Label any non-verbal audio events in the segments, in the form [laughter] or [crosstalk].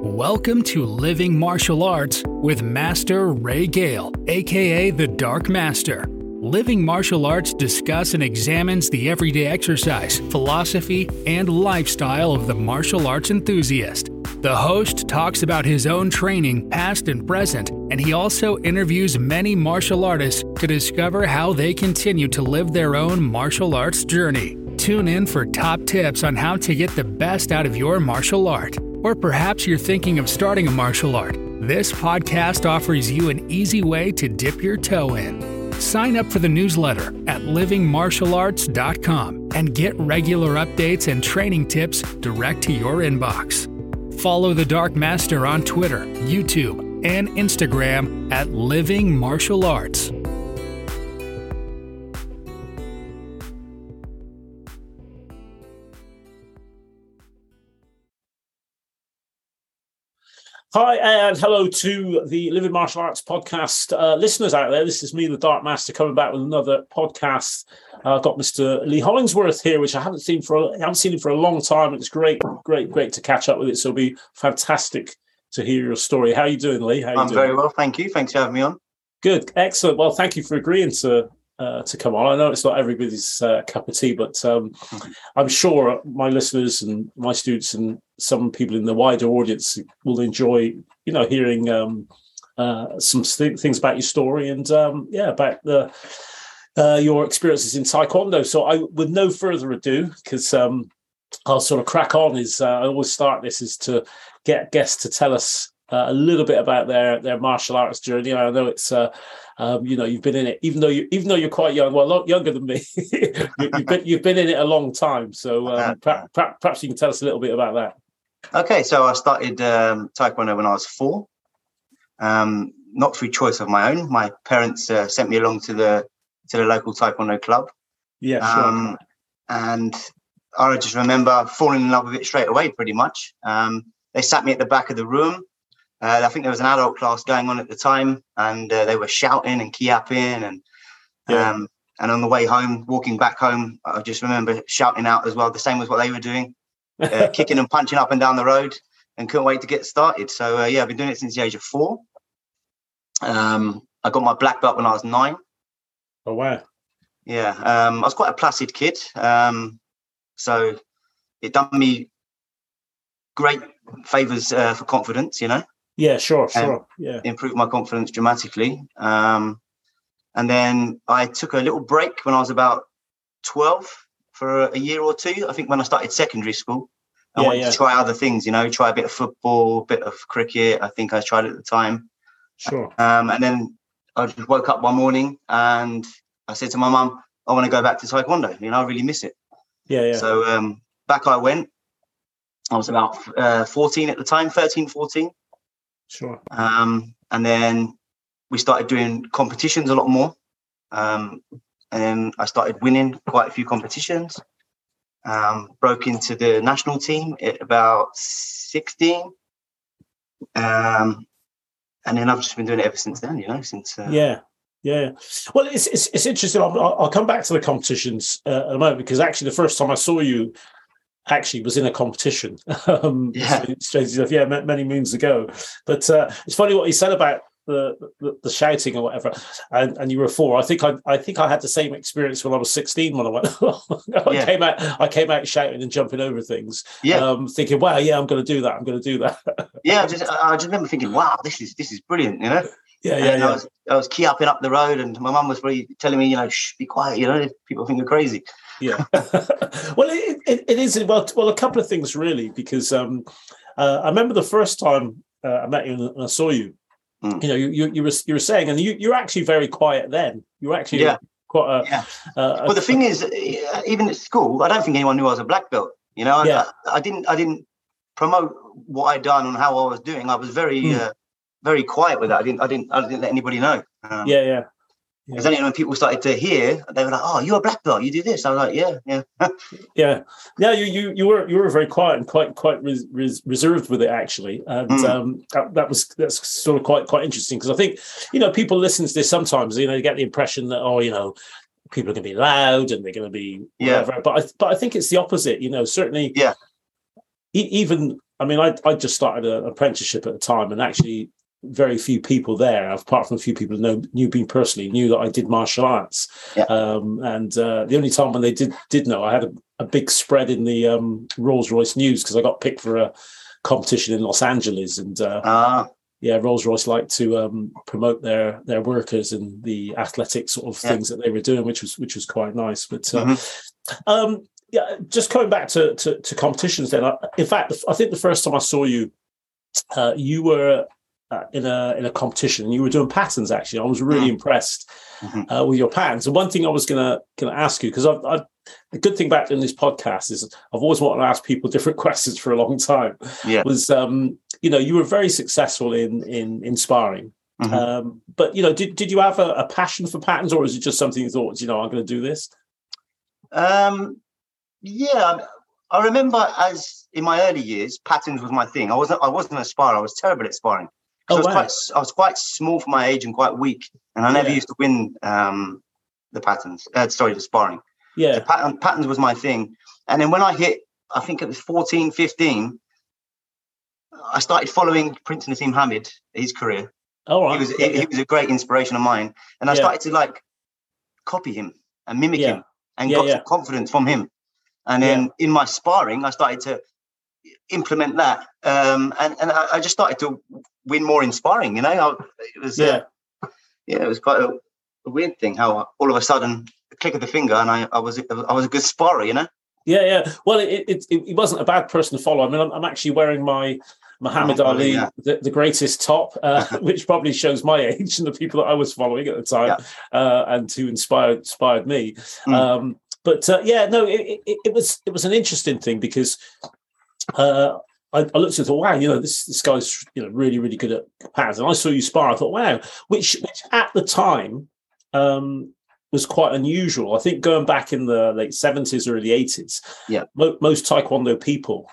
Welcome to Living Martial Arts with Master Ray Gale, aka the Dark Master. Living Martial Arts discuss and examines the everyday exercise, philosophy, and lifestyle of the martial arts enthusiast. The host talks about his own training, past and present, and he also interviews many martial artists to discover how they continue to live their own martial arts journey. Tune in for top tips on how to get the best out of your martial art. Or perhaps you're thinking of starting a martial art. This podcast offers you an easy way to dip your toe in. Sign up for the newsletter at livingmartialarts.com and get regular updates and training tips direct to your inbox. Follow the Dark Master on Twitter, YouTube, and Instagram at Living Martial Arts. Hi, and hello to the Living Martial Arts podcast uh, listeners out there. This is me, the Dark Master, coming back with another podcast. Uh, I've got Mr. Lee Hollingsworth here, which I haven't seen for a, I haven't seen him for a long time. It's great, great, great to catch up with it. So it'll be fantastic to hear your story. How are you doing, Lee? How I'm doing? very well, thank you. Thanks for having me on. Good, excellent. Well, thank you for agreeing to uh, to come on. I know it's not everybody's uh, cup of tea, but um, I'm sure my listeners and my students and some people in the wider audience will enjoy, you know, hearing um, uh, some th- things about your story and um, yeah, about the uh, your experiences in Taekwondo. So, I, with no further ado, because um, I'll sort of crack on. Is uh, I always start this is to get guests to tell us uh, a little bit about their their martial arts journey. I know it's uh, um, you know you've been in it, even though you even though you're quite young, well, a lot younger than me. [laughs] you, have been you've been in it a long time, so [laughs] um, perhaps, perhaps you can tell us a little bit about that. Okay, so I started um, Taekwondo when I was four. Um, not through choice of my own. My parents uh, sent me along to the to the local Taekwondo club. Yeah, sure. Um, and I just remember falling in love with it straight away, pretty much. Um, they sat me at the back of the room. Uh, I think there was an adult class going on at the time, and uh, they were shouting and kiapping, and Yeah. um, and on the way home, walking back home, I just remember shouting out as well, the same as what they were doing, uh, kicking and punching up and down the road, and couldn't wait to get started. So uh, yeah, I've been doing it since the age of four. Um, I got my black belt when I was nine. Oh wow. Yeah, um, I was quite a placid kid, um, so it done me great favors uh, for confidence. You know, Yeah, sure, sure. Yeah. improved my confidence dramatically. Um, and then I took a little break when I was about twelve for a year or two. I think when I started secondary school, I Yeah, wanted yeah. to try other things. You know, try a bit of football, a bit of cricket. I think I tried it at the time. Sure. Um, and then I just woke up one morning and I said to my mum, I want to go back to Taekwondo. You know, I really miss it. Yeah, yeah. So um, back I went. I was about uh, 14 at the time, 13, 14. sure. Um, and then we started doing competitions a lot more. Um, and I started winning quite a few competitions. Um, broke into the national team at about 16. Um, and then I've just been doing it ever since then, you know, since. Uh, Yeah, yeah. Well, it's it's, it's interesting. I'll, I'll come back to the competitions uh, in a moment because actually the first time I saw you actually was in a competition. [laughs] um, Yeah. strange enough, yeah, many moons ago. But uh, it's funny what you said about the, the the shouting or whatever, and, and you were four. I think I I think I had the same experience when I was sixteen when I went. [laughs] I Yeah. came out I came out shouting and jumping over things. Yeah. Um, thinking, wow, yeah, I'm going to do that. I'm going to do that. [laughs] yeah, I just, I just remember thinking, wow, this is this is brilliant, you know. yeah, yeah, and I yeah. was I was key upping up the road, and my mum was really telling me, you know, shh, be quiet, you know, people think you're crazy. Yeah. [laughs] well, it, it, it is well. Well, a couple of things really, because um, uh, I remember the first time uh, I met you and I saw you. Mm. You know, you, you you were you were saying, and you you're actually very quiet then. You're actually Yeah. quite a. Yeah. Uh, Well, the thing is, uh, even at school, I don't think anyone knew I was a black belt. You know, I, Yeah. I, I didn't I didn't promote what I'd done and how I was doing. I was very Hmm. uh, very quiet with that. I didn't I didn't I didn't let anybody know. Um, yeah, yeah, Because then when people started to hear, they were like, "Oh, you're a black belt. You do this." I was like, "Yeah, yeah." [laughs] yeah, yeah. You you you were you were very quiet and quite quite res, res, reserved with it actually, and Mm. um, that, that was that's sort of quite quite interesting because I think you know people listen to this sometimes you know they get the impression that oh you know people are going to be loud and they're going to be Yeah. whatever. But I but I think it's the opposite. You know, certainly. Yeah. E- even I mean, I I just started an apprenticeship at the time, and actually, very few people there, apart from a few people who know, knew me personally, knew that I did martial arts. Yeah. Um, and uh, the only time when they did did know, I had a, a big spread in the um, Rolls Royce News because I got picked for a competition in Los Angeles, and uh, Ah, yeah, Rolls Royce like to um, promote their their workers and the athletic sort of Yeah. things that they were doing, which was which was quite nice. But uh, mhm. um, yeah, just coming back to, to, to competitions. Then, I, in fact, I think the first time I saw you, uh, you were uh, in a in a competition and you were doing patterns. Actually, I was really impressed Mhm. uh, with your patterns. And one thing I was gonna gonna ask you because I've, I've the good thing about doing this podcast is I've always wanted to ask people [laughs] different questions for a long time. Yeah. Was um, you know you were very successful in in in sparring. Mhm. Um, but you know, did, did you have a, a passion for patterns, or is it just something you thought, you know, I'm going to do this? Um, yeah, I remember as in my early years, patterns was my thing. I wasn't. I wasn't a sparrer. I was terrible at sparring. Oh, I was wow. quite. I was quite small for my age and quite weak, and I never Yeah. used to win um, the patterns. Uh, sorry, the sparring. Yeah, So pattern, patterns was my thing. And then when I hit, I think it was 14, 15, I started following Prince Naseem Hamed, his career. all right. He was yeah, he, he was a great inspiration of mine, and I Yeah. started to like copy him and mimic Yeah. him, and Yeah, got yeah. some confidence from him. And then in my sparring, I started to implement that, um, and and I, I just started to win more inspiring. You know, I, it was yeah. uh, yeah, it was quite a, a weird thing how all of a sudden, the click of the finger, and I, I was I was a good sparrer. You know. Yeah, yeah. Well, it, it, it, wasn't a bad person to follow. I mean, I'm, I'm actually wearing my Muhammad Oh, Ali, yeah. the, the greatest top, uh, [laughs] which probably shows my age and the people that I was following at the time, uh, and who inspired inspired me. Mm. Um, but uh, yeah, no, it, it, it was it was an interesting thing because uh, I, I looked and thought, wow, you know, this this guy's you know really really good at patterns. And I saw you spar. I thought, wow, which, which at the time um, was quite unusual. I think going back in the late seventies, early eighties, Yeah. mo- most Taekwondo people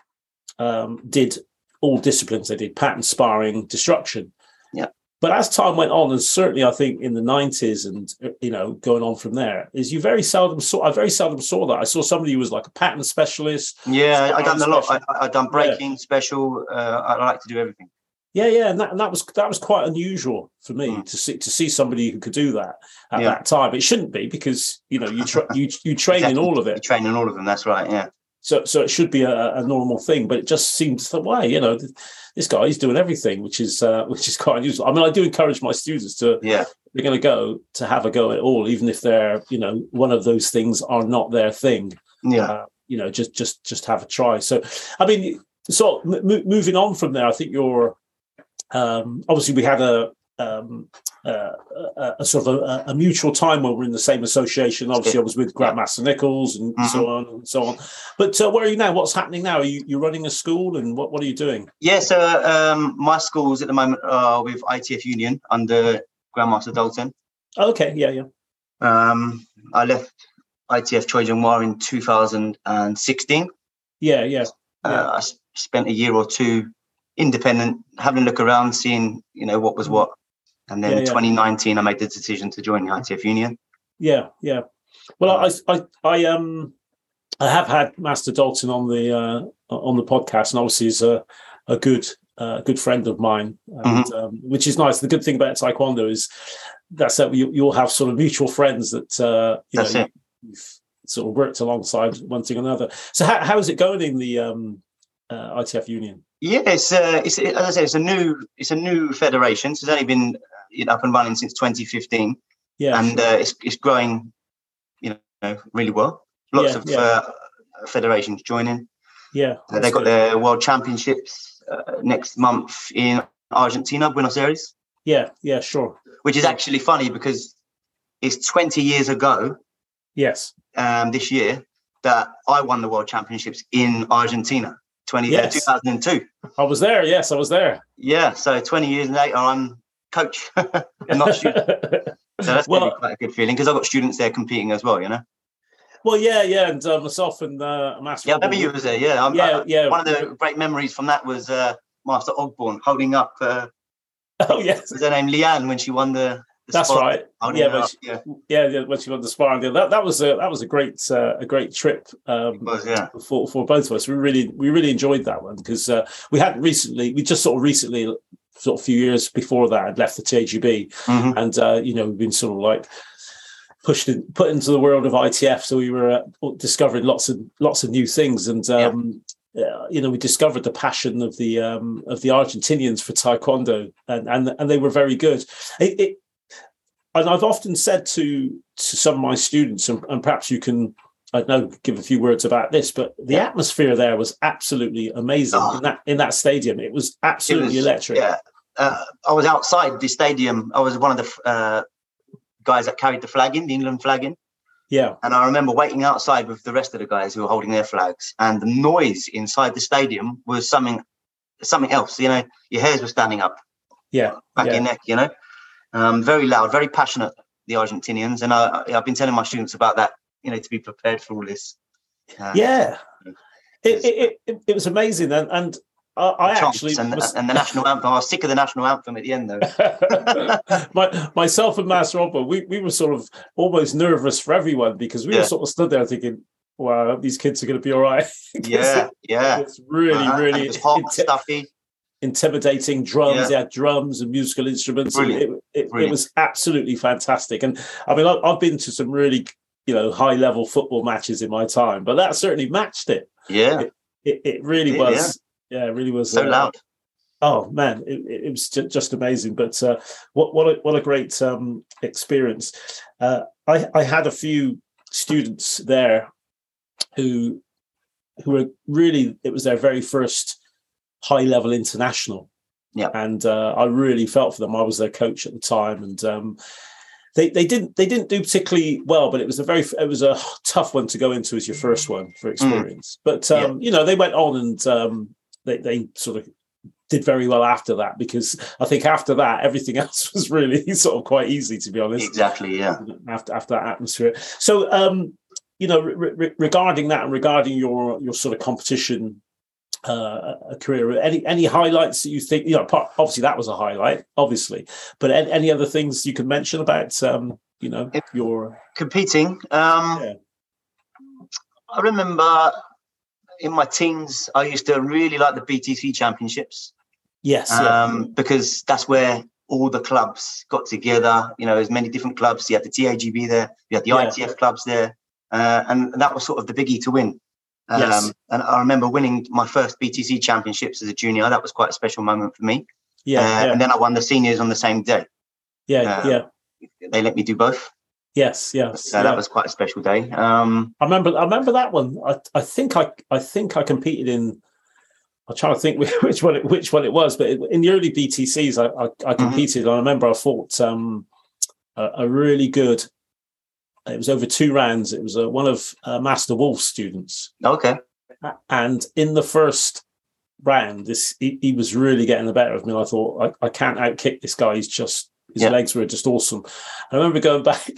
um, did all disciplines. They did pattern sparring, destruction. Yeah. But as time went on, and certainly I think in the nineties, and uh, you know, going on from there, is you very seldom saw. I very seldom saw that. I saw somebody who was like a pattern specialist. Yeah, I, done a lot. I. I done breaking, special. Uh, I like to do everything. Yeah, yeah, and that, and that was that was quite unusual for me Mm. to see to see somebody who could do that at Yeah. that time. It shouldn't be because you know you tra- [laughs] you you train in all of You it, train in all of them. That's right. Yeah. So so it should be a, a normal thing. But it just seems the way you know th- this guy he's doing everything, which is uh, [laughs] which is quite unusual. I mean, I do encourage my students to Yeah. they're going to go to have a go at all, even if they're you know one of those things are not their thing. Yeah. Uh, you know, just just just have a try. So, I mean, so m- moving on from there, I think you're um, obviously we had a um, uh, a, a sort of a, a mutual time when we're in the same association. Obviously, I was with Grandmaster Nichols and so on and so on. But uh, where are you now? What's happening now? Are you running a school and what what are you doing? Yeah. So um, my schools at the moment are with ITF Union under Grandmaster Dalton. Okay, yeah, yeah, Um, I left ITF Choi Jung in 2016. yeah, yeah, Uh, Yeah. I s- spent a year or two independent, having a look around, seeing you know what was what. And then Yeah, yeah. 2019, I made the decision to join the ITF Union. yeah, yeah. Well, I I I um I have had Master Dalton on the uh, on the podcast, and obviously he's a a good uh, good friend of mine, and, um, which is nice. The good thing about Taekwondo is that's that you, you'll have sort of mutual friends that uh, you That's know it. you've sort of worked alongside one thing or another. So how, how is it going in the um, uh, ITF Union? Yeah, it's uh, it's as I say, it's a new it's a new federation. So it's only been up and running since 2015, Yeah, and uh, it's it's growing, you know, really well. Lots Yeah, of yeah. Uh, federations joining. yeah, Uh, they got good. their World Championships uh, next month in Argentina, Buenos Aires, yeah, yeah, sure, which is Yeah. actually funny because it's 20 years ago yes, um, this year that I won the World Championships in Argentina, 20, uh, Yes. 2002. I was there. Yes, I was there. Yeah, so 20 years later, I'm coach [laughs] and not student. [laughs] So that's Well- quite a good feeling because I've got students there competing as well, you know. Well, yeah, yeah, and uh, myself and uh, Master. Yeah, I remember you was there. Yeah, I'm, Yeah, uh, yeah. One of the great memories from that was uh, Master Ogborn holding up uh, [laughs] Oh yes, was her name Leanne when she won the That's spot. right. Yeah, when she, yeah, yeah, yeah, when she won the sparring deal, that that was a that was a great uh, a great trip. Um, was, yeah. for for both of us. We really we really enjoyed that one because uh, we had recently we just sort of recently sort of a few years before that I'd left the TAGB Mhm. and uh, you know we've been sort of like pushed in, put into the world of ITF. So we were uh, discovering lots of lots of new things and. Um, uh, you know, we discovered the passion of the um, of the Argentinians for Taekwondo, and and and they were very good. It, it, and I've often said to to some of my students, and, and perhaps you can I don't know, give a few words about this, but the atmosphere there was absolutely amazing Oh. in that in that stadium. It was absolutely It was- electric. Yeah, uh, I was outside the stadium. I was one of the uh, guys that carried the flag in, the England flag in. yeah, And I remember waiting outside with the rest of the guys who were holding their flags, and the noise inside the stadium was something something else. You know, your hairs were standing up yeah, back yeah. your neck. You know, um, very loud, very passionate. The Argentinians, and I- I've been telling my students about that. You know, to be prepared for all this. Uh, yeah. It, it, it, it was amazing, and and I, I actually and, the- was, and the national [laughs] anthem. I was sick of the national anthem at the end, though. [laughs] My, myself and Master Robert, we, we were sort of almost nervous for everyone because we Yeah. were sort of stood there thinking, "Wow, these kids are going to be all right." [laughs] Yeah, it- yeah. it's really, Uh-huh, really it hot, inti- stuffy. intimidating drums. Yeah. They had drums and musical instruments. Brilliant. It, it, it Brilliant. was absolutely fantastic. And I mean, I, I've been to some really, you know, high level football matches in my time, but that certainly matched it. Yeah, It, it really Yeah, was. Yeah, it really was. so uh, loud. Oh man, it, it it was just amazing. But uh, what what a, what a great um, experience! Uh, I I had a few students there who who were really it was their very first high level international. Yeah. and uh, I really felt for them. I was their coach at the time, and um, they they didn't they didn't do particularly well, but it was a very it was a tough one to go into as your first one for experience. But um, you know they went on and um, they they sort of did very well after that because I think after that everything [laughs] else was really sort of quite easy to be honest Exactly. Yeah. after after that atmosphere. So um, you know re- re- regarding that and regarding your your sort of competition uh, a career, any any highlights that you think you know? Part, obviously that was a highlight, obviously, but any, any other things you could mention about um, you know If- your Competing. Um, Yeah. I remember in my teens, I used to really like the BTC championships yes yeah. um, because that's where all the clubs got together. You know, there's many different clubs. You had the TAGB there, you had the Yeah. ITF clubs there, uh, and that was sort of the biggie to win. Um, Yes. And I remember winning my first BTC championships as a junior. That was quite a special moment for me. yeah, Uh, yeah, And then I won the seniors on the same day. yeah, um, yeah, They let me do both. yes, yes. So yeah. that was quite a special day. Um, I remember. I remember that one. I, I think I. I think I competed in. I'm trying to think [laughs] which one. It, which one it was, but in the early BTCs, I, I, I competed. and I remember I fought um, a, a really good. It was over two rounds. It was uh, one of uh, Master Wolf's students, okay. and in the first round, this he, he was really getting the better of me. I thought I, I can't outkick this guy. He's just his Yeah. legs were just awesome. I remember going [laughs] back,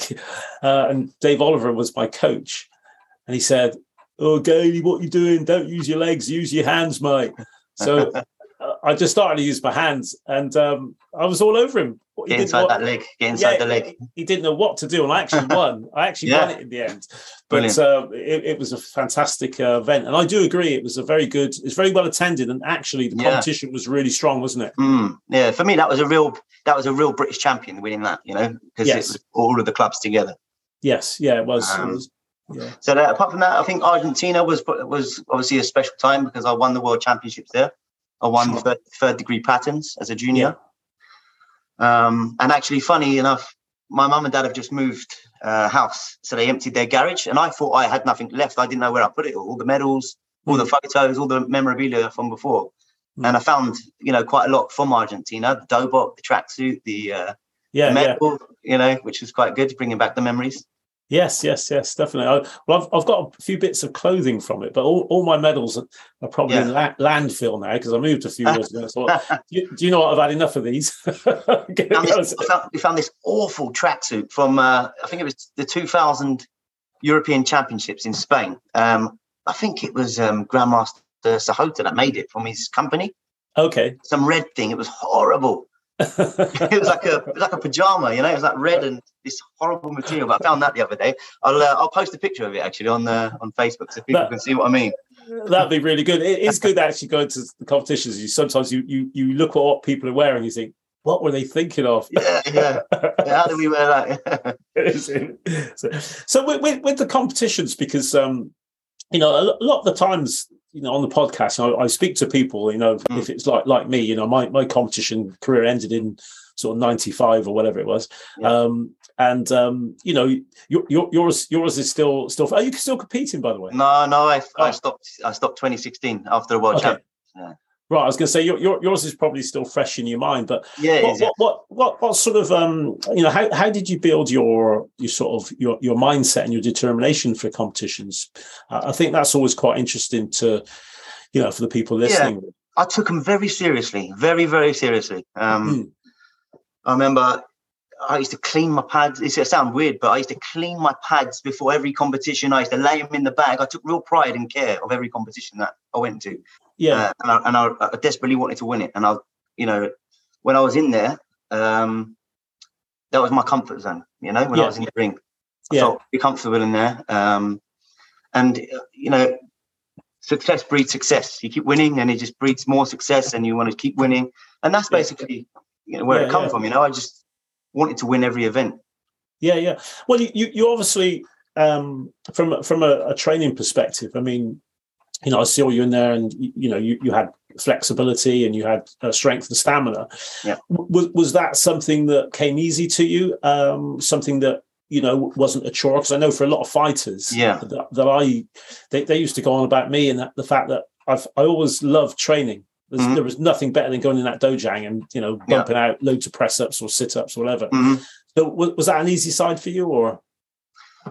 uh, and Dave Oliver was my coach, and he said, "Oh, Gailey, what you doing? Don't use your legs. Use your hands, mate." So [laughs] I just started to use my hands, and um, I was all over him. He Get inside what- that leg. Get inside yeah, the leg. He didn't know what to do, and I actually [laughs] won. I actually Yeah. won it in the end. But uh, it, it was a fantastic uh, event, and I do agree. It was a very good. It's very well attended, and actually the Yeah. competition was really strong, wasn't it? Mm, yeah, for me that was a real that was a real British champion winning that. You know, because Yes. it was all of the clubs together. Yes, yeah, it was. it Um, was- yeah, So that, apart from that, I think Argentina was was obviously a special time because I won the world championships there. I won Sure. third, third degree patterns as a junior. Um, and actually, funny enough, my mum and dad have just moved uh, house, so they emptied their garage, and I thought I had nothing left. I didn't know where I put it. All the medals, all the photos, all the memorabilia from before. Mm. And I found, you know, quite a lot from Argentina: the dobok, the tracksuit, the, uh, yeah, the yeah. medal, you know, which was quite good, bringing back the memories. Yes, yes, yes, definitely. I, well, I've, I've got a few bits of clothing from it, but all, all my medals are, are probably in la- landfill now because I moved a few years ago. So, [laughs] do, you, do you know what? I've had enough of these. [laughs] It found this, found, we found this awful tracksuit from uh, I think it was the 2000 European Championships in Spain. Um, I think it was um, Grandmaster Sahota that made it from his company. okay. Some red thing. It was horrible. It was like a it was like a pajama, you know. It was like red and this horrible material. But I found that the other day. I'll uh, I'll post a picture of it actually on uh, on Facebook so people that, can see what I mean. That'd be really good. It is good actually going to the competitions. You sometimes you you you look at what people are wearing, you think, what were they thinking of? Yeah, yeah. yeah how do we wear that? [laughs] so, so with, with, with, the competitions, because um, you know, a lot of the times, you know, on the podcast, I, I speak to people. You know, mm. if it's like like me, you know, my my competition career ended in sort of 95 or whatever it was yeah. um, and um, you know your, your, yours yours is still still are you still competing by the way no no i, oh. I stopped i stopped 2016 after the world okay. yeah. Right, I was going to say your, your, yours is probably still fresh in your mind, but yeah, what, what, what, what, what sort of um, you know how, how did you build your your sort of your, your mindset and your determination for competitions? Uh, I think that's always quite interesting to you know for the people listening. Yeah, I took them very seriously, very very seriously. Um, mm. I remember I used to clean my pads. It sounds weird, but I used to clean my pads before every competition. I used to lay them in the bag. I took real pride and care of every competition that I went to. Yeah, uh, and, I, and I, I, desperately wanted to win it. And I, you know, when I was in there, um, that was my comfort zone. You know, when yeah. I was in the ring, I yeah. felt pretty comfortable in there. Um, and uh, you know, success breeds success. You keep winning, and it just breeds more success, and you want to keep winning. And that's basically you know, where yeah, it comes from. You know, I just wanted to win every event. Yeah, yeah. Well, you you obviously um, from from a, a training perspective. I mean, you know, I saw you in there, and you know, you, you had flexibility and you had uh, strength and stamina. Yeah. Was was that something that came easy to you? Um, something that you know wasn't a chore? Because I know for a lot of fighters, yeah, that, that I they, they used to go on about me and that, the fact that I've I always loved training. Mm-hmm. There was nothing better than going in that dojang and you know bumping yeah. out loads of press ups or sit ups or whatever. Mm-hmm. So was, was that an easy side for you or?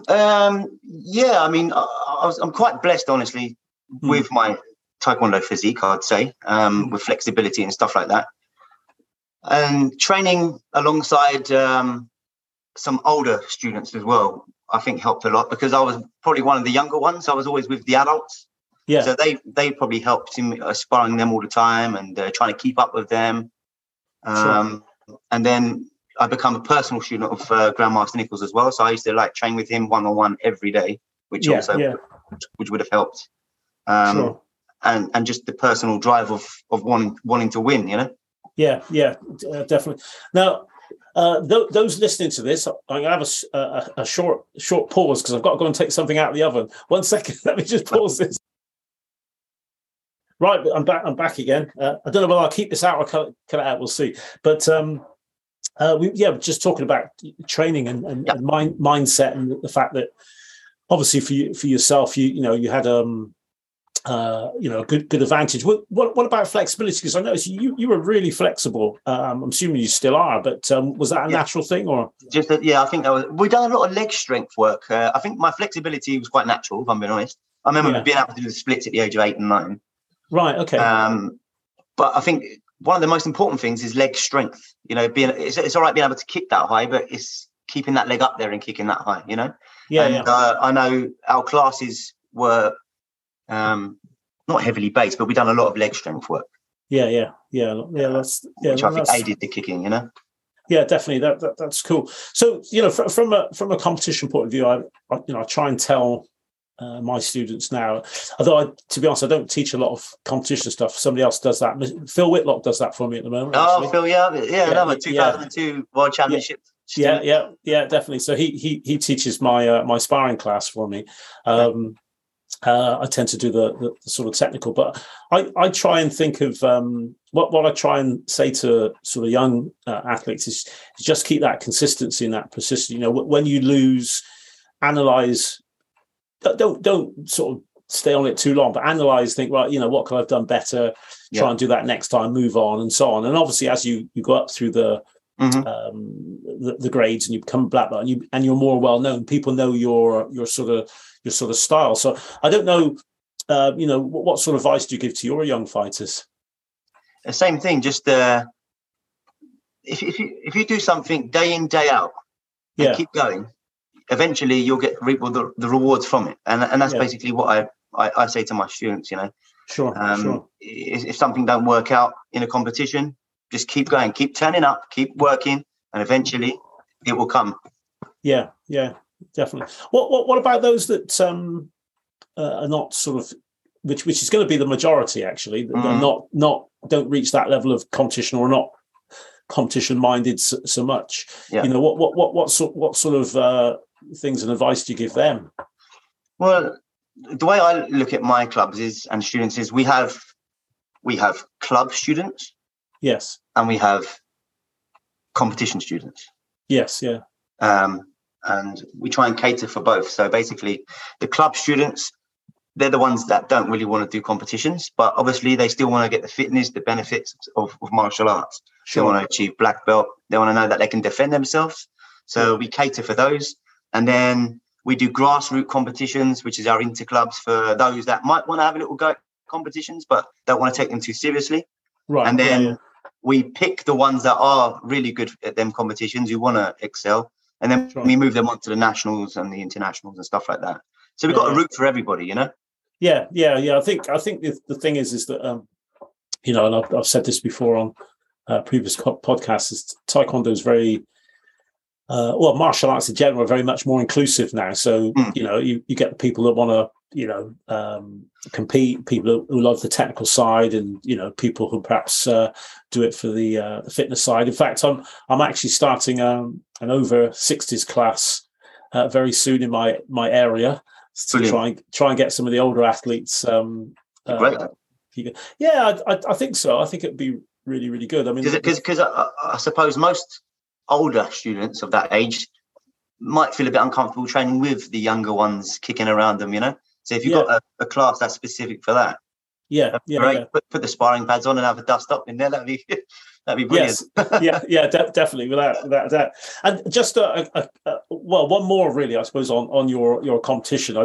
Um, yeah, I mean, I, I was, I'm quite blessed, honestly, mm. with my taekwondo physique, I'd say, um, mm. with flexibility and stuff like that. And training alongside um, some older students as well, I think helped a lot because I was probably one of the younger ones. I was always with the adults. Yeah. So they they probably helped in aspiring them all the time and uh, trying to keep up with them. Um, sure. And then I become a personal student of uh, Grandmaster Nichols as well. So I used to like train with him one on one every day, which yeah, also yeah. which would have helped um, sure. and and just the personal drive of of wanting wanting to win. You know. Yeah, yeah, uh, definitely. Now, uh, th- those listening to this, I'm to have a, a, a short short pause because I've got to go and take something out of the oven. One second, [laughs] let me just pause this. Right, I'm back. I'm back again. Uh, I don't know whether I'll keep this out or cut, cut it out. We'll see. But um, uh, we, yeah, just talking about training and, and, and mind, mindset and the fact that obviously for you, for yourself, you you know you had um uh, you know, a good good advantage. What what, what about flexibility? Because I noticed you you were really flexible. Um, I'm assuming you still are, but um, was that a yeah. natural thing or? Just that, yeah, I think that was. We've done a lot of leg strength work. Uh, I think my flexibility was quite natural. If I'm being honest, I remember yeah. being able to do the splits at the age of eight and nine. Right. Okay. Um, but I think one of the most important things is leg strength. You know, being it's, it's all right being able to kick that high, but it's keeping that leg up there and kicking that high. You know. Yeah. And yeah. Uh, I know our classes were um, not heavily based, but we've done a lot of leg strength work. Yeah, yeah, yeah, yeah. That's yeah, which I think aided the kicking. You know. Yeah, definitely. That, that that's cool. So you know, from, from a from a competition point of view, I, I you know I try and tell uh, my students now. Although, I, to be honest, I don't teach a lot of competition stuff. Somebody else does that. Phil Whitlock does that for me at the moment. Oh, actually. Phil, yeah, yeah, yeah another 2002 yeah. World Championship. Yeah, yeah, yeah, definitely. So he he he teaches my uh, my sparring class for me. Um, uh, I tend to do the, the, the, sort of technical, but I, I try and think of um, what what I try and say to sort of young uh, athletes is, is, just keep that consistency and that persistence. You know, when you lose, analyze. Don't don't sort of stay on it too long, but analyze. Think right. You know, what could I've done better? Try and do that next time. Move on and so on. And obviously, as you you go up through the Mm-hmm. Um, the, the, grades and you become black belt and you and you're more well known. People know your your sort of your sort of style. So I don't know, uh, you know, what, what, sort of advice do you give to your young fighters? The same thing. Just uh, if if you if you do something day in day out, yeah. keep going, eventually you'll get reap the, the rewards from it. And and that's yeah. basically what I, I, I say to my students. You know, sure, um, sure. If, if something don't work out in a competition, just keep going, keep turning up, keep working, and eventually it will come. Yeah, yeah, definitely. What what what about those that um, uh, are not sort of which which is going to be the majority actually that Mhm. not not don't reach that level of competition or not competition minded so, so much. Yeah. You know what what what what sort what sort of uh, things and advice do you give them? Well, the way I look at my clubs is and students is we have we have club students Yes, and we have competition students. yes, yeah, um, and we try and cater for both. So basically, the club students, they're the ones that don't really want to do competitions, but obviously they still want to get the fitness, the benefits of, of martial arts. They want to achieve black belt. They want to know that they can defend themselves. So we cater for those, and then we do grassroots competitions, which is our interclubs for those that might want to have a little go at competitions, but don't want to take them too seriously right, and yeah, then yeah. we pick the ones that are really good at them competitions who want to excel and then we move them on to the nationals and the internationals and stuff like that so we've got a route for everybody you know Yeah, yeah, yeah. I think I think the, the thing is is that um, you know, and I've, I've said this before on uh, previous co- podcasts. Is Taekwondo is very uh, well, martial arts in general are very much more inclusive now. So Mm. you know, you, you get the people that want to you know um, compete, people who, love the technical side, and you know, people who perhaps uh, do it for the, uh, the fitness side. In fact, I'm I'm actually starting um, an over sixties class uh, very soon in my my area to Brilliant. try and try and get some of the older athletes. Um, uh, Great. yeah, I, I, I think so. I think it'd be really, really good. I mean, because because I, I suppose most older students of that age might feel a bit uncomfortable training with the younger ones kicking around them you know so if you've Yeah. got a, a class that's specific for that yeah, yeah, great yeah. Put, put the sparring pads on and have a dust up in there that'd be [laughs] that'd be brilliant Yes, yeah, yeah, de- definitely, without without that. And just a, a, a, well, one more really, I suppose, on on your your competition. I,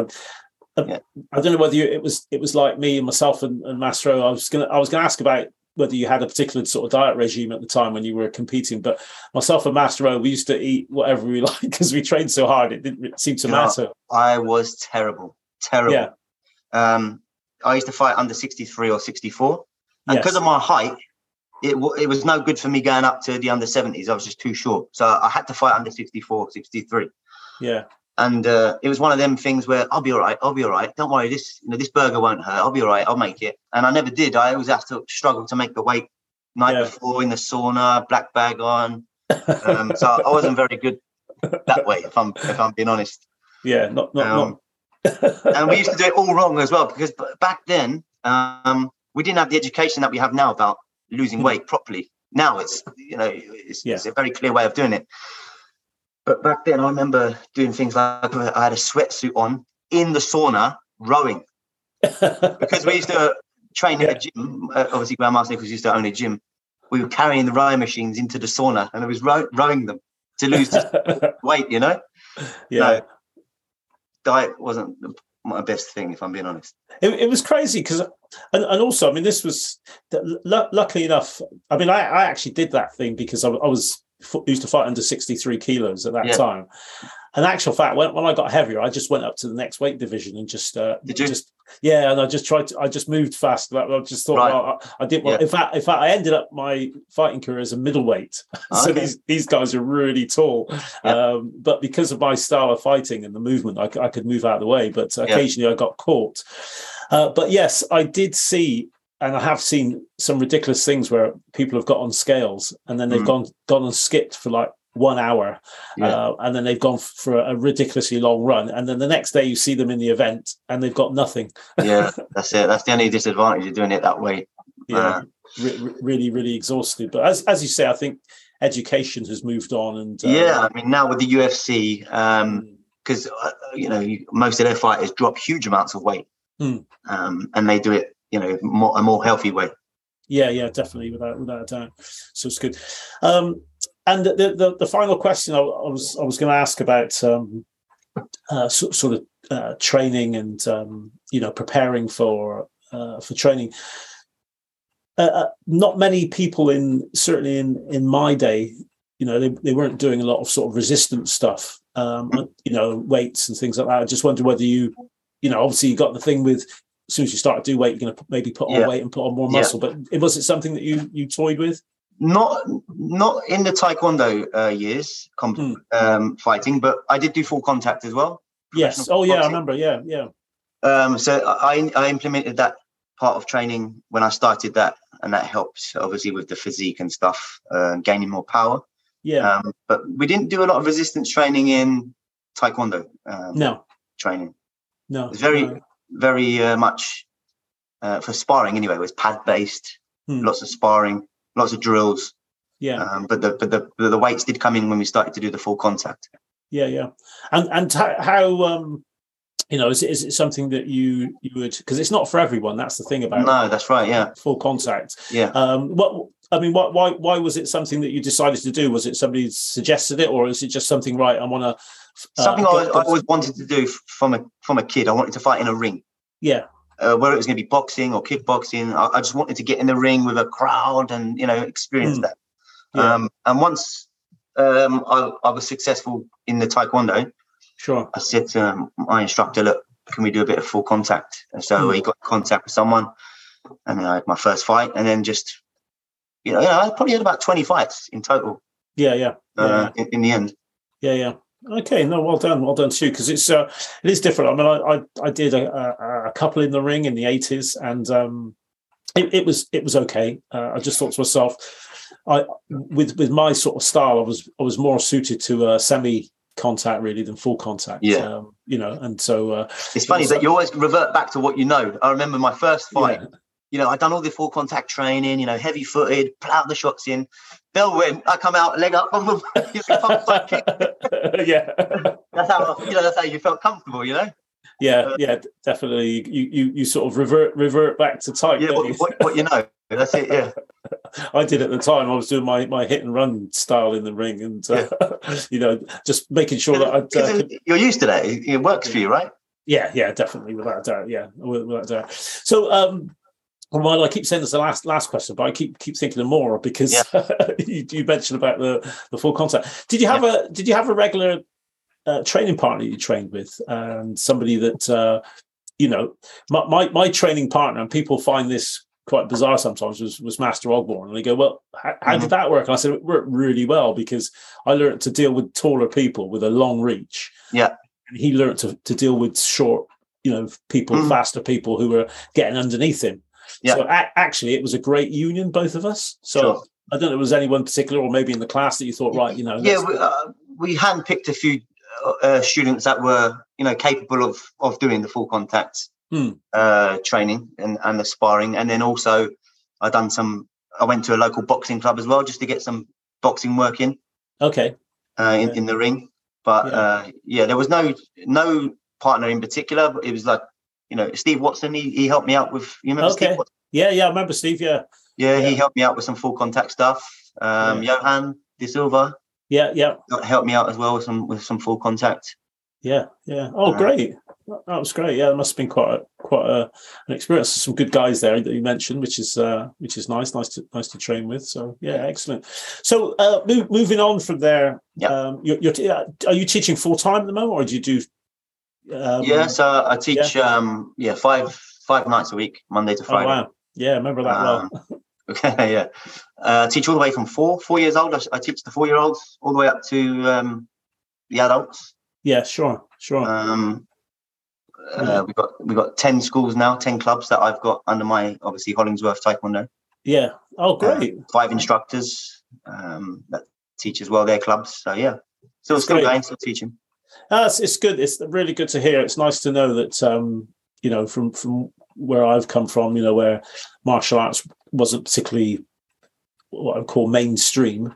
I, Yeah. I don't know whether you, it was it was like me and myself and, and Mastro. I was gonna I was gonna ask about whether you had a particular sort of diet regime at the time when you were competing. But myself and Mastro, we used to eat whatever we [laughs] liked because we trained so hard. It didn't seem to matter. I was terrible, terrible. Yeah. Um, I used to fight under 63 or 64. And Yes. because of my height, it, wa- it was no good for me going up to the under 70s. I was just too short. So I had to fight under 64, 63. Yeah, And uh, it was one of them things where I'll be all right. I'll be all right. Don't worry. This, you know, this burger won't hurt. I'll be all right. I'll make it. And I never did. I always have to struggle to make the weight night Yeah. before in the sauna, black bag on. [laughs] Um, so I wasn't very good that way, if I'm if I'm being honest. yeah, not not Um, not. And we used to do it all wrong as well because back then um, we didn't have the education that we have now about losing Mm. weight properly. Now it's you know it's, Yeah. it's a very clear way of doing it. But back then, I remember doing things like I had a sweatsuit on in the sauna rowing [laughs] because we used to train at a gym. Uh, obviously, Grandmaster Nichols used to own a gym. We were carrying the rowing machines into the sauna and I was row- rowing them to lose [laughs] weight. You know, yeah. Diet wasn't my best thing if I'm being honest. It, it was crazy because, and, and also, I mean, this was lu- luckily enough. I mean, I, I actually did that thing because I, I was used to fight under sixty three kilos at that Yeah. time. And actual fact, when, when I got heavier, I just went up to the next weight division and just, uh, Did you? just, yeah, and I just tried to, I just moved fast. I just thought, Right. well, I, I didn't. want Yeah. In fact, in fact, I ended up my fighting career as a middleweight. [laughs] so Okay. these these guys are really tall. Yeah. Um, but because of my style of fighting and the movement, I could move out of the way. But occasionally I got caught. Uh, but yes, I did see, and I have seen some ridiculous things where people have got on scales and then they've Mm. gone gone and skipped for like one hour, Yeah. uh, and then they've gone for a ridiculously long run, and then the next day you see them in the event and they've got nothing. yeah, [laughs] that's it. That's the only disadvantage of doing it that way. Yeah, Uh. re- re- really, really exhausted. But as as you say, I think education has moved on, and uh, yeah, I mean now with the UFC, um, mm, because uh, you know most of their fighters drop huge amounts of weight, Hmm. um, and they do it you know more, a more healthy way. Yeah, yeah, definitely, without without a doubt. So it's good. Um, and the, the the final question I, I was I was going to ask about um, uh, so, sort of uh, training and um, you know preparing for uh, for training. Uh, uh, not many people in certainly in in my day, you know, they, they weren't doing a lot of sort of resistance stuff, um, you know, weights and things like that. I just wonder whether you, you know, obviously you got the thing with as soon as you start to do weight, you're going to maybe put on Yeah. weight and put on more Yeah. muscle. But was it something that you you toyed with? Not not in the taekwondo uh, years, comp- Hmm. um, fighting, but I did do full contact as well. Yes. Oh, yeah. I remember. Yeah. Yeah. Um, so I, I implemented that part of training when I started that, and that helped obviously with the physique and stuff, uh, gaining more power. Yeah. Um, but we didn't do a lot of resistance training in taekwondo um, no. training. No. It's very, no. very uh, much uh, for sparring anyway. It was pad based, Hmm. lots of sparring, lots of drills. Yeah. Um, but the but the but the weights did come in when we started to do the full contact. Yeah, yeah, and and how, how um, you know, is it, is it something that you you would because it's not for everyone. That's the thing about No, that's right. Yeah, full contact. yeah. Um, what I mean, what, why why was it something that you decided to do? Was it somebody suggested it, or is it just something right? I want to Something I, I always wanted to do from a from a kid. I wanted to fight in a ring. yeah, uh, whether it was going to be boxing or kickboxing. I, I just wanted to get in the ring with a crowd and you know experience Mm. that. Yeah. Um, and once um, I, I was successful in the taekwondo, sure, I said to um, my instructor, "Look, can we do a bit of full contact?" And so Mm. he got in contact with someone, and then I had my first fight, and then just you know, you know I probably had about twenty fights in total yeah, yeah, uh, in, in the end. yeah, yeah. Okay, no, well done, well done too, because it's uh, it is different. I mean, I I, I did a, a, a couple in the ring in the eighties, and um, it, it was it was okay. Uh, I just thought to myself, I with with my sort of style, I was I was more suited to uh, semi contact really than full contact. Yeah. um, you know, and so uh, It's funny was- that you always revert back to what you know. I remember my first fight. yeah, you know, I'd done all the full contact training, you know, heavy footed, plow the shots in. Bell went, I come out, leg up, [laughs] boom, boom, you know, pump, side kick. yeah. That's how you know, that's how you felt comfortable, you know? Yeah, yeah, definitely. You you you sort of revert revert back to type. Yeah, what, you? what, what you know. That's it, yeah. [laughs] I did at the time. I was doing my my hit and run style in the ring, and uh, [laughs] you know, just making sure that I'd. Uh, You're used to that. It it works for you, right? yeah, yeah, definitely, without a doubt. Yeah, without a doubt. So, um, well, I keep saying this the last last question, but I keep keep thinking of more because [laughs] you, you mentioned about the the full contact. Did you have a Did you have a regular uh, training partner you trained with, and somebody that uh, you know, my, my my training partner, and people find this quite bizarre sometimes was was Master Ogborn, and they go, "Well, how, how Mhm. did that work?" And I said, "It worked really well because I learned to deal with taller people with a long reach." Yeah. and he learned to to deal with short, you know, people, Mhm. faster people who were getting underneath him. Yeah. So a- actually, it was a great union, both of us. So Sure. I don't know, there was anyone particular, or maybe in the class that you thought, right, you know, Yeah, we, uh, we handpicked a few uh, uh, students that were, you know, capable of of doing the full contact Hmm. uh, training and, and the sparring. And then also I done some, I went to a local boxing club as well, just to get some boxing work in. okay, uh, in, Yeah. in the ring. But Yeah. uh, yeah, there was no no partner in particular. But it was like you know Steve Watson. He, he helped me out with you remember Okay. Steve? Watson? yeah, yeah, I remember Steve. Yeah, Yeah, he helped me out with some full contact stuff. Um, Johan De Silva yeah, yeah, helped me out as well with some with some full contact. yeah, yeah. Oh, Uh, great. That was great. Yeah, it must have been quite a, quite a, an experience. Some good guys there that you mentioned, which is uh, which is nice, nice to nice to train with. So yeah, excellent. So uh, move, moving on from there, Yeah. um, you're, you're are you teaching full time at the moment, or do you do? Um, yeah, so I teach um yeah five five nights a week, Monday to Oh Friday. wow! Yeah, I remember that well. Um, Okay, [laughs] yeah. Uh, teach all the way from four, four years old. I, I teach the four-year-olds all the way up to um, the adults. Yeah, sure, sure. Um, Yeah. uh, we've got we've got ten schools now, ten clubs that I've got under my obviously Hollingsworth Taekwondo. yeah. Oh, great. Five instructors um, that teach as well their clubs. So yeah, still That's still great. going, still teaching. Uh, it's, it's good. It's really good to hear. It's nice to know that um, you know from from where I've come from, you know, where martial arts wasn't particularly what I would call mainstream.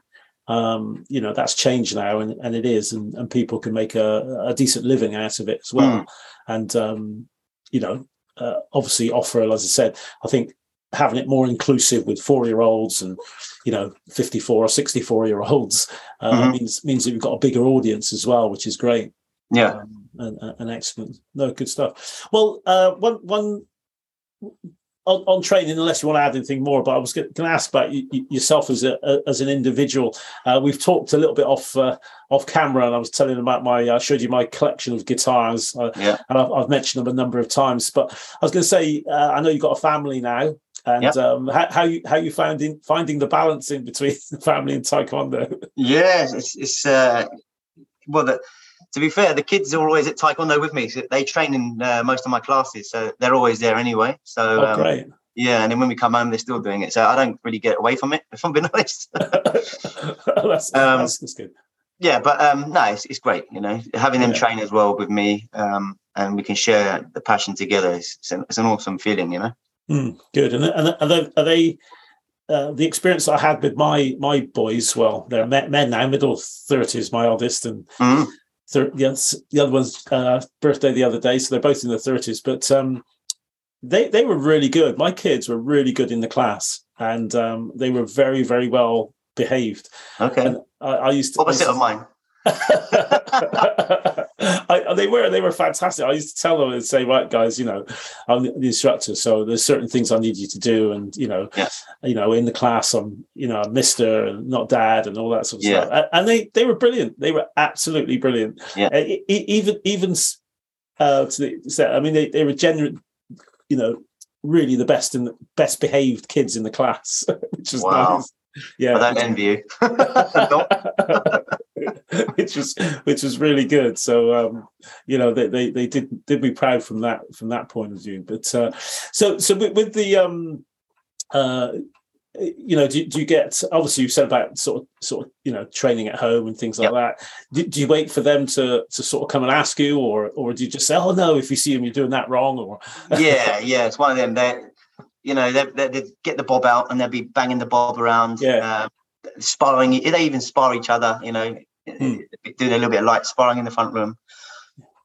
Um, you know, that's changed now, and, and it is, and, and people can make a, a decent living out of it as well. And um, you know, uh, obviously offer, as I said, I think having it more inclusive with four year olds and you know 54 or 64 year olds uh, Mhm. means means that we've got a bigger audience as well which is great Yeah, um, and, and- excellent. No, good stuff. Well, uh, one one on, on training, unless you want to add anything more, but I was going to ask about you, you- yourself as a, as an individual. Uh, we've talked a little bit off uh, off camera, and I was telling about my. I showed you my collection of guitars, uh, yeah, and I've, I've mentioned them a number of times. But I was going to say, uh, I know you've got a family now. And Yep. um, how, how you how you finding finding the balance in between [laughs] family and taekwondo. Yeah, it's it's uh, well. The, to be fair, the kids are always at taekwondo with me. So they train in uh, most of my classes, so they're always there anyway. So Oh, um, great! yeah, and then when we come home, they're still doing it. So I don't really get away from it, if I'm being [laughs] honest. [laughs] that's, Um, that's, that's good. yeah, but um, no, it's, it's great. You know, having them Yeah. train as well with me, um, and we can share the passion together. It's, it's, an, it's an awesome feeling. You know. Mm, good. And, and are they, are they uh, the experience I had with my my boys? Well, they're men, now, middle thirties. My oldest and Mhm. thir- yes, the other one's uh, birthday the other day, so they're both in their thirties. But um, they they were really good. My kids were really good in the class, and um, they were very very well behaved. Okay. And I, I used to I used Opposite to- of mine. [laughs] [laughs] They were they were fantastic. I used to tell them and say, right, guys, you know, I'm the instructor, so there's certain things I need you to do, and you know, Yeah. you know, in the class, I'm you know, Mister and not Dad, and all that sort of Yeah. stuff. And they they were brilliant. They were absolutely brilliant. Yeah. Uh, even even uh, to the extent, I mean, they they were genuine, you know, really the best and best behaved kids in the class, [laughs] which was Wow. nice. Yeah, I don't envy you. [laughs] [laughs] [laughs] Which was which was really good. So um, you know they, they they did did be proud from that from that point of view. But uh, so so with, with the um, uh, you know do, do you get obviously you said about sort of sort of you know training at home and things like Yep. that. Do, do you wait for them to to sort of come and ask you, or or do you just say oh no if you see them you're doing that wrong or [laughs] yeah, yeah, it's one of them. They, you know, they they they get the bob out and they'll be banging the bob around. Yeah. Um, sparring. They even spar each other. You know, Hmm. doing a little bit of light sparring in the front room.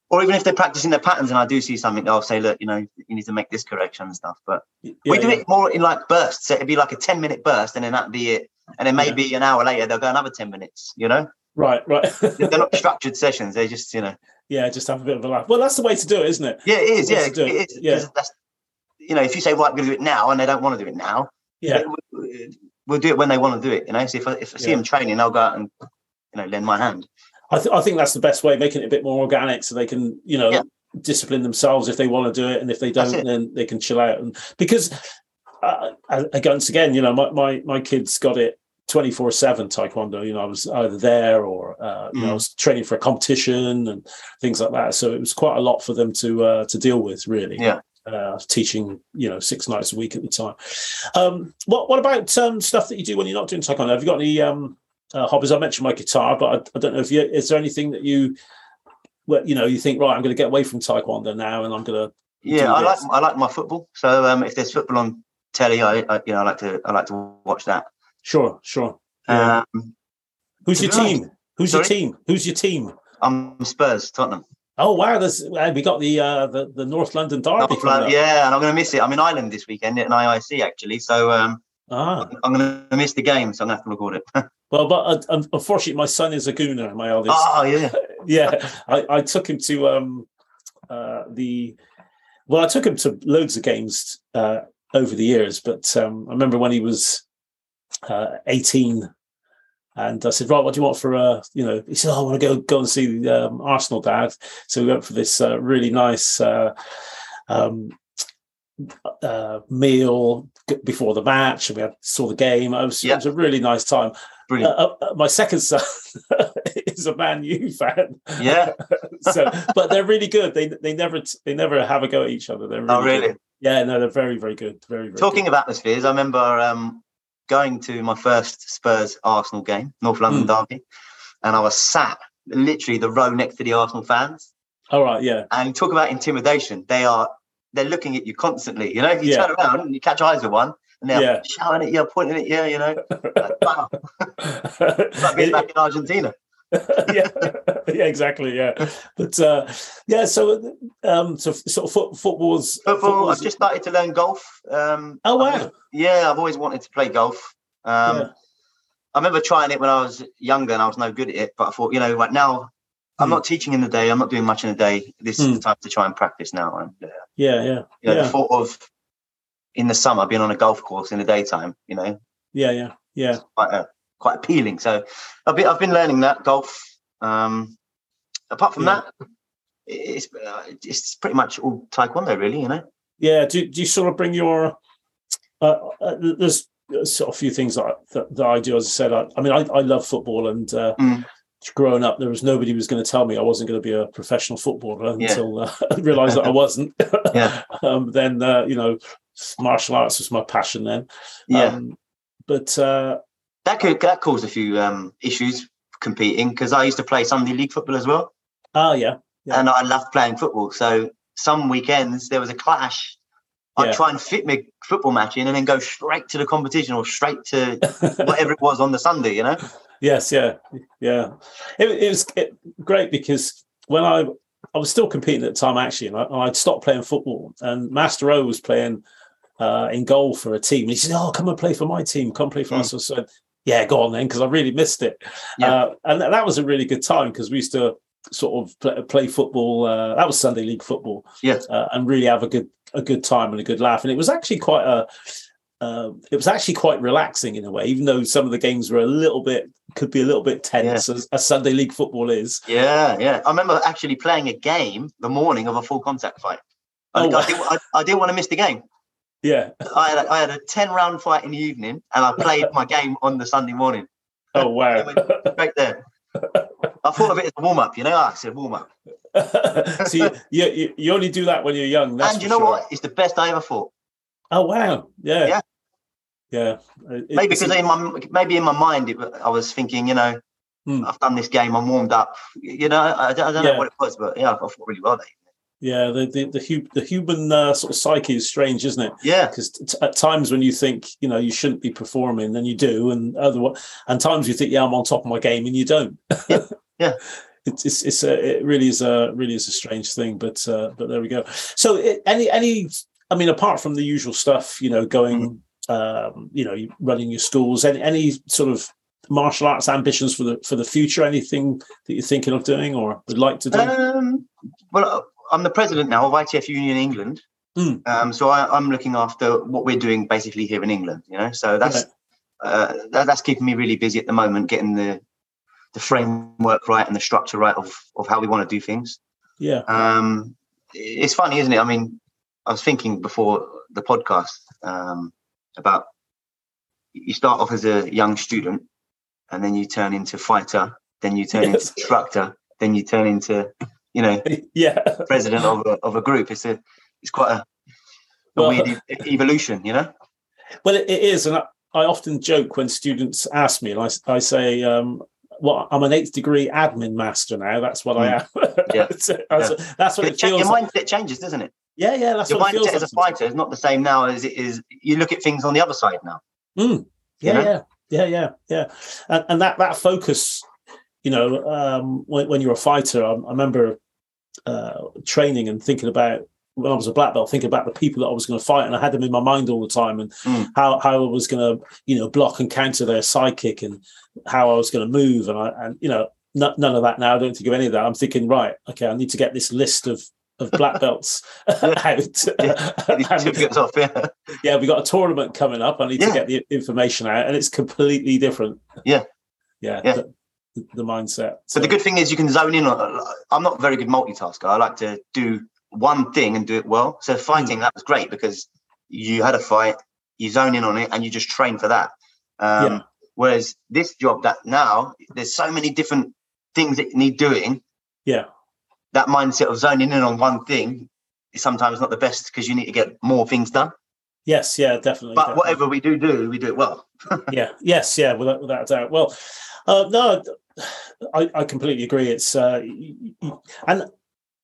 Or even if they're practicing their patterns and I do see something, I'll say, look, you know, you need to make this correction and stuff. But we do yeah. it more in like bursts. So it'd be like a 10 minute burst and then that'd be it. And then maybe an hour later, they'll go another 10 minutes, you know? right right They're not [laughs] structured sessions. They're just, you know, yeah just have a bit of a laugh. Well that's the way to do it, isn't it? yeah, it is. Yeah, it it. is. Yeah. That's, you know, if you say, right, I'm going to do it now and they don't want to do it now, Yeah. we- we'll do it when they want to do it. You know, so if I, if I see Yeah. them training, I'll go out and, you know, lend my hand. I, th- I think that's the best way, making it a bit more organic, so they can, you know, Yeah. discipline themselves if they want to do it, and if they don't, then they can chill out. And because, uh, I- once again, you know, my my my kids got it twenty four seven taekwondo. You know, I was either there or uh, you know, I Mm. was training for a competition and things like that. So it was quite a lot for them to uh, to deal with, really. Yeah. Uh, teaching, you know, six nights a week at the time. Um, what what about um, stuff that you do when you're not doing taekwondo? Have you got any um, uh, hobbies? I mentioned my guitar, but I, I don't know if you is there anything that you, well, you know, you think right, I'm going to get away from taekwondo now, and I'm going to Yeah, I like. I like my football. So um, if there's football on telly, I, I you know I like to I like to watch that. sure, sure. Yeah. Um, Who's your honest- team? Who's your team? Who's your team? I'm Spurs, Tottenham. Oh wow, there's we got the uh, the the North London Derby. North London- yeah, and I'm going to miss it. I'm in Ireland this weekend at an IIC actually, so um, Ah, I'm going to miss the game, so I'm going to have to record it. [laughs] well, but uh, unfortunately, my son is a gooner. My eldest. oh yeah, [laughs] yeah, I, I took him to um uh the well, I took him to loads of games uh over the years, but um I remember when he was uh 18 and I said, right, what do you want for uh you know, he said, oh, I want to go go and see um, Arsenal dad. So we went for this uh, really nice uh um uh, meal before the match, and we had saw the game. It was, it was a really nice time. brilliant. Uh, uh, my second son [laughs] is a Man U fan, yeah. [laughs] so but they're really good. They they never they never have a go at each other. They're really Oh really? good. Yeah, no, they're very very good. Very very Talking good. of atmospheres, I remember um, going to my first Spurs Arsenal game, North London Hmm. Derby, and I was sat literally the row next to the Arsenal fans. All right, yeah, And talk about intimidation. They are they're looking at you constantly. You know, If you Yeah. turn around and you catch eyes with one, and they're Yeah. shouting at you, pointing at you. You know, like, [laughs] wow, like being back in Argentina. [laughs] yeah, yeah, exactly, yeah. But uh, yeah, so um, so sort of foot, football's Football. football's- I've just started to learn golf. Um, Oh I've wow, yeah, I've always wanted to play golf. Um, Yeah. I remember trying it when I was younger and I was no good at it. But I thought, you know, right now, I'm Hmm. not teaching in the day. I'm not doing much in the day. This is Hmm. the time to try and practice now. And uh, yeah, yeah, you know, yeah, the thought of in the summer being on a golf course in the daytime, you know, yeah, yeah, yeah. quite uh, quite appealing. So I've been I've been learning that golf. Um, apart from Yeah. that, it's uh, it's pretty much all taekwondo, really. You know. Yeah, do, do you sort of bring your uh, uh, there's sort of a few things that, I- that, that I do. As I said, I, I mean, I, I love football, and uh, Mm. Growing up, there was nobody who was going to tell me I wasn't going to be a professional footballer Yeah. until uh, [laughs] I realised that I wasn't. [laughs] Yeah. [laughs] um, then uh, you know, martial arts was my passion then. Yeah, Um, but uh, that could that caused a few um, issues competing because I used to play Sunday league football as well, ah, yeah, Yeah. and I loved playing football. So some weekends there was a clash. I'd Yeah. try and fit my football match in and then go straight to the competition or straight to whatever it was on the Sunday. You know? Yes, yeah, yeah. It, it was it, great because when I I was still competing at the time actually, and, I, I'd stopped playing football, and Master O was playing uh, in goal for a team. And he said, "Oh, come and play for my team. Come play for Mm. us." I said, "Yeah, go on then," because I really missed it. Yeah. Uh, and that, that was a really good time because we used to sort of play, play football. Uh, that was Sunday league football, Yeah. uh, and really have a good a good time and a good laugh. And it was actually quite a uh, it was actually quite relaxing in a way, even though some of the games were a little bit could be a little bit tense as, as Sunday league football is. Yeah, yeah. I remember actually playing a game the morning of a full contact fight. I, Oh, wow. I, didn't, I, I didn't want to miss the game. Yeah. I had, a, I had a 10 round fight in the evening and I played my [laughs] game on the Sunday morning. Oh wow. [laughs] Right there. I thought of it as a warm up, you know? I said warm up. [laughs] so you, you you- only do that when you're young. That's And you know sure. what? It's the best I ever fought. Oh wow. Yeah. Yeah. Yeah. It- Maybe because in my maybe in my mind it, I was thinking, you know, Hmm. I've done this game, I'm warmed up. You know, I, don't- I don't Yeah. know what it was, but yeah, I fought really well. There. yeah, the the the, the human uh, sort of psyche is strange, isn't it? Yeah, because t- at times when you think you know you shouldn't be performing then you do and other and times you think yeah i'm on top of my game and you don't Yeah, [laughs] yeah. it's it's, it's a, it really is a really is a strange thing but uh, but there we go so it, any any i mean apart from the usual stuff you know going Mm-hmm. um you know running your schools any any sort of martial arts ambitions for the for the future anything that you're thinking of doing or would like to do Um, well, I'm the president now of ITF Union England. Hmm. Um, so I, I'm looking after what we're doing basically here in England. You know, so that's uh, that, that's keeping me really busy at the moment, getting the the framework right and the structure right of of how we want to do things. yeah Um, it's funny, isn't it? I mean, I was thinking before the podcast um, about you start off as a young student, and then you turn into fighter, then you turn Yes. into instructor, then you turn into, you know, [laughs] yeah president of a of a group. It's a it's quite a, a Well- weird e- evolution, you know. Well, it, is, and I, I often joke when students ask me, and I, I say, um, "Well, I'm an eighth degree admin master now. That's what I am. Hmm. [laughs] Yeah. So- that's, that's what It it feels. your like. mindset changes, doesn't it? Yeah, yeah, that's your what it feels mindset as a fighter is not the same now as it is. You look at things on the other side now. Mm. you Yeah, know? yeah, yeah, yeah, yeah, and, and that that focus, you know, um, when, when you're a fighter, I, I remember uh, training and thinking about when I was a black belt, thinking about the people that I was going to fight, and I had them in my mind all the time, and Mm. how how I was going to, you know, block and counter their sidekick, and how I was going to move, and I and you know, n- none of that now. I don't think of any of that. I'm thinking, right, okay, I need to get this list of of black belts [laughs] out. These And- off, yeah. yeah, we got a tournament coming up. I need to get the information out, and it's completely different. Yeah. yeah, Yeah. The, the mindset. But the good thing is you can zone in on. I'm not a very good multitasker. I like to do one thing and do it well. So fighting that was great because you had a fight, you zone in on it, and you just train for that. Um, Yeah. Whereas this job that now there's so many different things that you need doing. yeah, That mindset of zoning in on one thing is sometimes not the best because you need to get more things done. yes, yeah, definitely. But definitely. whatever we do do, we do it well. [laughs] yeah, yes, yeah, without without a doubt. Well, uh, no, I, I completely agree. It's uh, and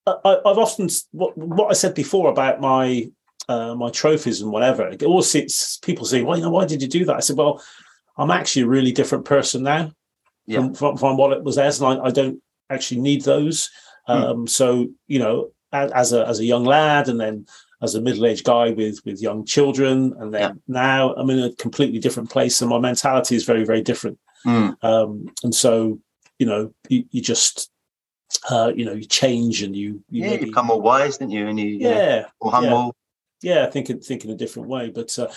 I, I've often what what I said before about my uh, my trophies and whatever. It always it's, people say, "Well, you know, why did you do that?" I said, "Well, I'm actually a really different person now Yeah. from, from from what it was as, and I, I don't actually need those." Hmm. Um, so you know, as a as a young lad, and then as a middle aged guy with with young children, and then Yeah. now I'm in a completely different place, and my mentality is very very different. Mm. Um, and so you know, you, you just uh, you know you change and you, you yeah, maybe- you become more wise, didn't you? And you, yeah more humble. yeah, thinking thinking a different way. But uh,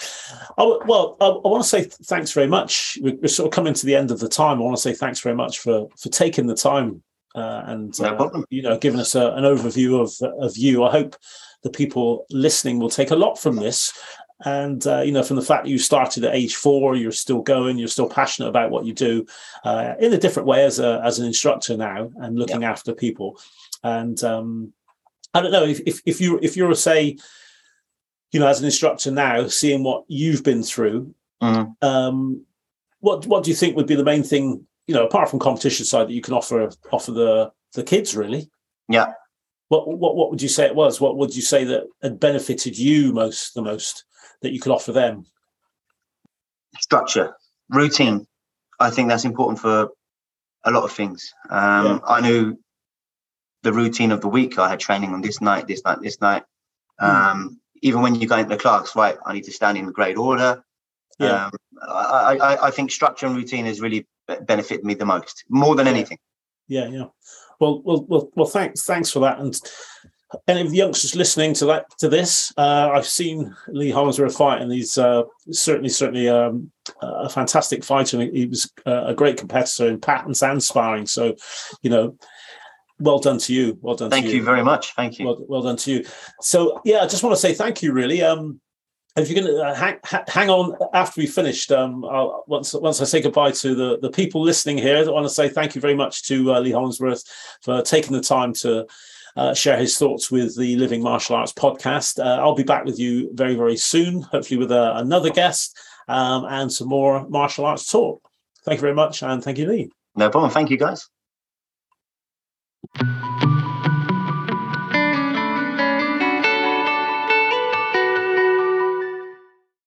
I, well, I, I want to say th- thanks very much. We're, we're sort of coming to the end of the time. I want to say thanks very much for for taking the time uh, and No uh, you know giving us a, an overview of of you. I hope the people listening will take a lot from this. and uh, you know from the fact that you started at age four you're still going you're still passionate about what you do uh, in a different way as a as an instructor now and looking yeah. after people and um, i don't know if, if if you if you're say you know as an instructor now seeing what you've been through mm-hmm. um, what what do you think would be the main thing you know apart from competition side that you can offer offer the the kids really yeah what what what would you say it was what would you say that had benefited you most the most that you could offer them? Structure, routine. I think that's important for a lot of things. Um, yeah. I knew the routine of the week. I had training on this night, this night, this night. Hmm. Um, mm. Even when you go into the class, right? I need to stand in the grade order. Yeah. Um, I, I, I think structure and routine has really benefited me the most, more than anything. Yeah, yeah. Well, well, well, well. Thanks, thanks for that. And any of the youngsters listening to that to this, uh, I've seen Lee Hollingsworth fight, and he's uh, certainly certainly um, a fantastic fighter. And He was uh, a great competitor in patterns and sparring. So, you know, well done to you. Well done. Thank you. you. very much. Thank you. Well, well, done to you. So, yeah, I just want to say thank you. Really. Um, if going to uh, hang, hang on after we finished, um, I'll, once once I say goodbye to the, the people listening here, I want to say thank you very much to uh, Lee Hollingsworth for taking the time to uh, share his thoughts with the Living Martial Arts podcast. Uh, I'll be back with you very, very soon, hopefully with uh, another guest um, and some more martial arts talk. Thank you very much, and thank you, Lee. No problem. Thank you, guys.